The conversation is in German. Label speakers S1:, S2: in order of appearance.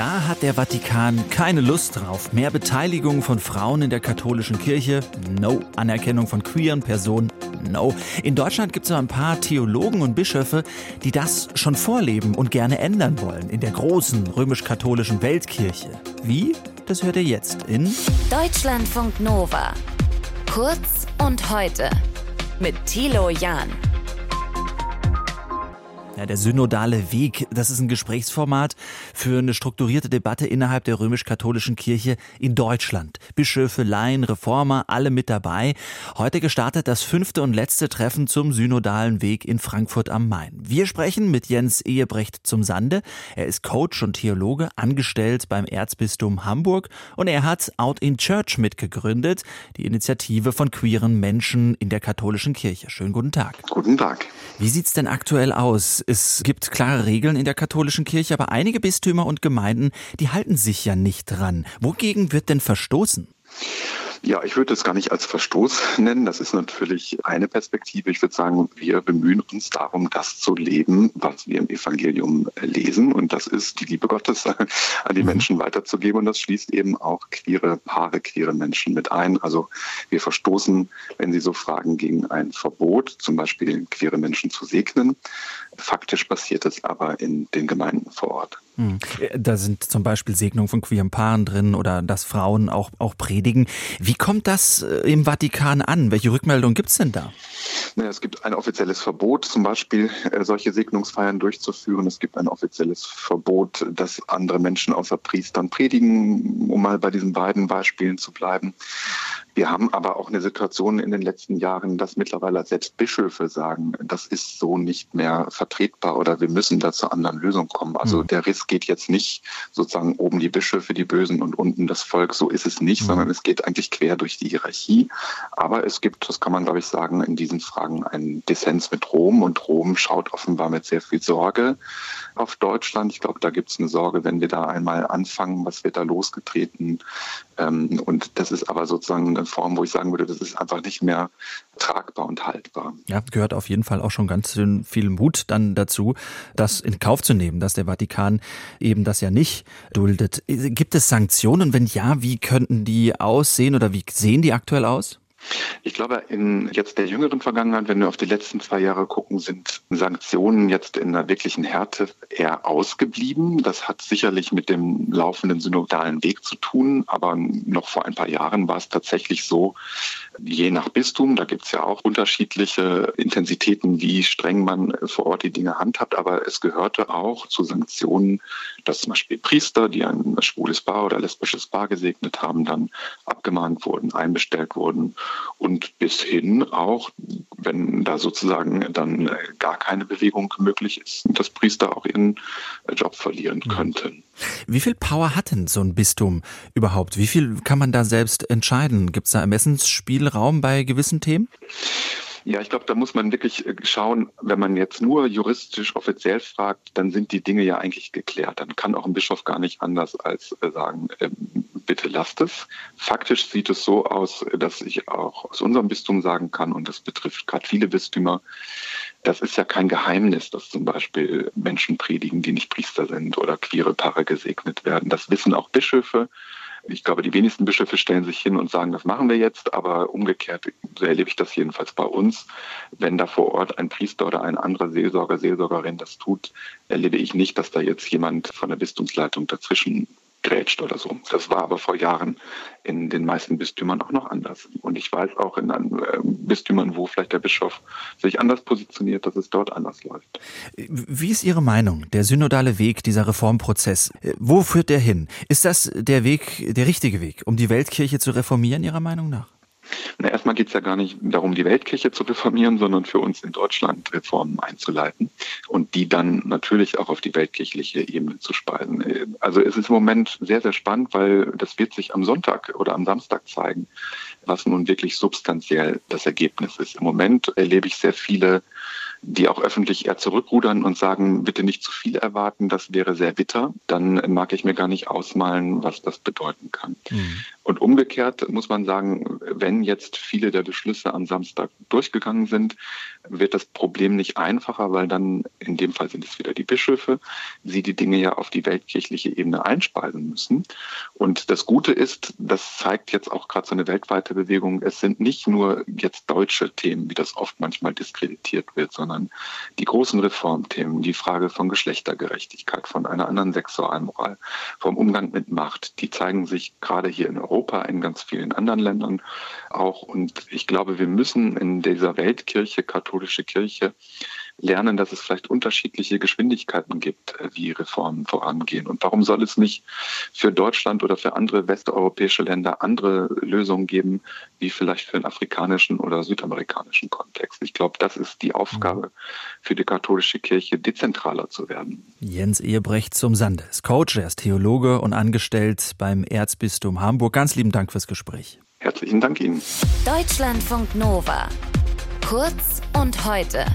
S1: Da hat der Vatikan keine Lust drauf. Mehr Beteiligung von Frauen in der katholischen Kirche? No. Anerkennung von queeren Personen? No. In Deutschland gibt es ein paar Theologen und Bischöfe, die das schon vorleben und gerne ändern wollen in der großen römisch-katholischen Weltkirche. Wie? Das hört ihr jetzt in
S2: Deutschlandfunk Nova. Kurz und heute mit Thilo Jahn.
S1: Ja, der synodale Weg, das ist ein Gesprächsformat für eine strukturierte Debatte innerhalb der römisch-katholischen Kirche in Deutschland. Bischöfe, Laien, Reformer, alle mit dabei. Heute gestartet das fünfte und letzte Treffen zum synodalen Weg in Frankfurt am Main. Wir sprechen mit Jens Ehebrecht zum Sande. Er ist Coach und Theologe, angestellt beim Erzbistum Hamburg und er hat Out in Church mitgegründet, die Initiative von queeren Menschen in der katholischen Kirche. Schönen guten Tag.
S3: Guten Tag.
S1: Wie sieht's denn aktuell aus? Es gibt klare Regeln in der katholischen Kirche, aber einige Bistümer und Gemeinden, die halten sich ja nicht dran. Wogegen wird denn verstoßen?
S3: Ja, ich würde es gar nicht als Verstoß nennen. Das ist natürlich eine Perspektive. Ich würde sagen, wir bemühen uns darum, das zu leben, was wir im Evangelium lesen. Und das ist die Liebe Gottes an die mhm. Menschen weiterzugeben. Und das schließt eben auch queere Paare, queere Menschen mit ein. Also wir verstoßen, wenn Sie so fragen, gegen ein Verbot, zum Beispiel queere Menschen zu segnen. Faktisch passiert es aber in den Gemeinden vor Ort.
S1: Hm. Da sind zum Beispiel Segnungen von queeren Paaren drin oder dass Frauen auch, auch predigen. Wie kommt das äh, im Vatikan an? Welche Rückmeldung gibt es denn da?
S3: Naja, es gibt ein offizielles Verbot, zum Beispiel äh, solche Segnungsfeiern durchzuführen. Es gibt ein offizielles Verbot, dass andere Menschen außer Priestern predigen, um mal bei diesen beiden Beispielen zu bleiben. Wir haben aber auch eine Situation in den letzten Jahren, dass mittlerweile selbst Bischöfe sagen, das ist so nicht mehr vertretbar oder wir müssen da zu anderen Lösungen kommen. Also mhm. der Riss geht jetzt nicht sozusagen oben die Bischöfe, die Bösen und unten das Volk. So ist es nicht, mhm. sondern es geht eigentlich quer durch die Hierarchie. Aber es gibt, das kann man glaube ich sagen, in diesen Fragen einen Dissens mit Rom und Rom schaut offenbar mit sehr viel Sorge auf Deutschland. Ich glaube, da gibt es eine Sorge, wenn wir da einmal anfangen, was wird da losgetreten. Ähm, und das ist aber sozusagen eine Form, wo ich sagen würde, das ist einfach nicht mehr tragbar und haltbar.
S1: Ja, gehört auf jeden Fall auch schon ganz viel Mut dann dazu, das in Kauf zu nehmen, dass der Vatikan eben das ja nicht duldet. Gibt es Sanktionen? Wenn ja, wie könnten die aussehen oder wie sehen die aktuell aus?
S3: Ich glaube, in jetzt der jüngeren Vergangenheit, wenn wir auf die letzten zwei Jahre gucken, sind Sanktionen jetzt in einer wirklichen Härte eher ausgeblieben. Das hat sicherlich mit dem laufenden synodalen Weg zu tun, aber noch vor ein paar Jahren war es tatsächlich so, je nach Bistum, da gibt es ja auch unterschiedliche Intensitäten, wie streng man vor Ort die Dinge handhabt, aber es gehörte auch zu Sanktionen, dass zum Beispiel Priester, die ein schwules Paar oder lesbisches Paar gesegnet haben, dann abgemahnt wurden, einbestellt wurden und bis hin auch, wenn da sozusagen dann gar keine Bewegung möglich ist, dass Priester auch ihren Job verlieren mhm. könnten.
S1: Wie viel Power hat denn so ein Bistum überhaupt? Wie viel kann man da selbst entscheiden? Gibt es da Ermessensspielraum bei gewissen Themen?
S3: Ja, ich glaube, da muss man wirklich äh, schauen, wenn man jetzt nur juristisch offiziell fragt, dann sind die Dinge ja eigentlich geklärt. Dann kann auch ein Bischof gar nicht anders als äh, sagen, ähm, bitte lasst es. Faktisch sieht es so aus, dass ich auch aus unserem Bistum sagen kann, und das betrifft gerade viele Bistümer, das ist ja kein Geheimnis, dass zum Beispiel Menschen predigen, die nicht Priester sind oder queere Paare gesegnet werden. Das wissen auch Bischöfe. Ich glaube, die wenigsten Bischöfe stellen sich hin und sagen, das machen wir jetzt, aber umgekehrt, so erlebe ich das jedenfalls bei uns. Wenn da vor Ort ein Priester oder ein anderer Seelsorger, Seelsorgerin das tut, erlebe ich nicht, dass da jetzt jemand von der Bistumsleitung dazwischen grätscht oder so. Das war aber vor Jahren in den meisten Bistümern auch noch anders. Und ich weiß auch in äh, Bistümern, wo vielleicht der Bischof sich anders positioniert, dass es dort anders läuft.
S1: Wie ist Ihre Meinung? Der synodale Weg, dieser Reformprozess, äh, wo führt der hin? Ist das der Weg, der richtige Weg, um die Weltkirche zu reformieren, Ihrer Meinung nach?
S3: Na, erstmal geht es ja gar nicht darum, die Weltkirche zu reformieren, sondern für uns in Deutschland Reformen einzuleiten und die dann natürlich auch auf die weltkirchliche Ebene zu speisen. Also es ist im Moment sehr, sehr spannend, weil das wird sich am Sonntag oder am Samstag zeigen, was nun wirklich substanziell das Ergebnis ist. Im Moment erlebe ich sehr viele die auch öffentlich eher zurückrudern und sagen, bitte nicht zu viel erwarten, das wäre sehr bitter, dann mag ich mir gar nicht ausmalen, was das bedeuten kann. Mhm. Und umgekehrt muss man sagen, wenn jetzt viele der Beschlüsse am Samstag durchgegangen sind, wird das Problem nicht einfacher, weil dann, in dem Fall sind es wieder die Bischöfe, sie die Dinge ja auf die weltkirchliche Ebene einspeisen müssen. Und das Gute ist, das zeigt jetzt auch gerade so eine weltweite Bewegung, es sind nicht nur jetzt deutsche Themen, wie das oft manchmal diskreditiert wird, sondern die großen Reformthemen, die Frage von Geschlechtergerechtigkeit, von einer anderen Sexualmoral, vom Umgang mit Macht, die zeigen sich gerade hier in Europa, in ganz vielen anderen Ländern auch. Und ich glaube, wir müssen in dieser Weltkirche, katholische Kirche, lernen, dass es vielleicht unterschiedliche Geschwindigkeiten gibt, äh, wie Reformen vorangehen. Und warum soll es nicht für Deutschland oder für andere westeuropäische Länder andere Lösungen geben, wie vielleicht für den afrikanischen oder südamerikanischen Kontext? Ich glaube, das ist die Aufgabe für die katholische Kirche, dezentraler zu werden.
S1: Jens Ehebrecht zum Sande ist Coach, er ist Theologe und angestellt beim Erzbistum Hamburg. Ganz lieben Dank fürs Gespräch.
S3: Herzlichen Dank Ihnen.
S2: Deutschlandfunk Nova. Kurz und heute.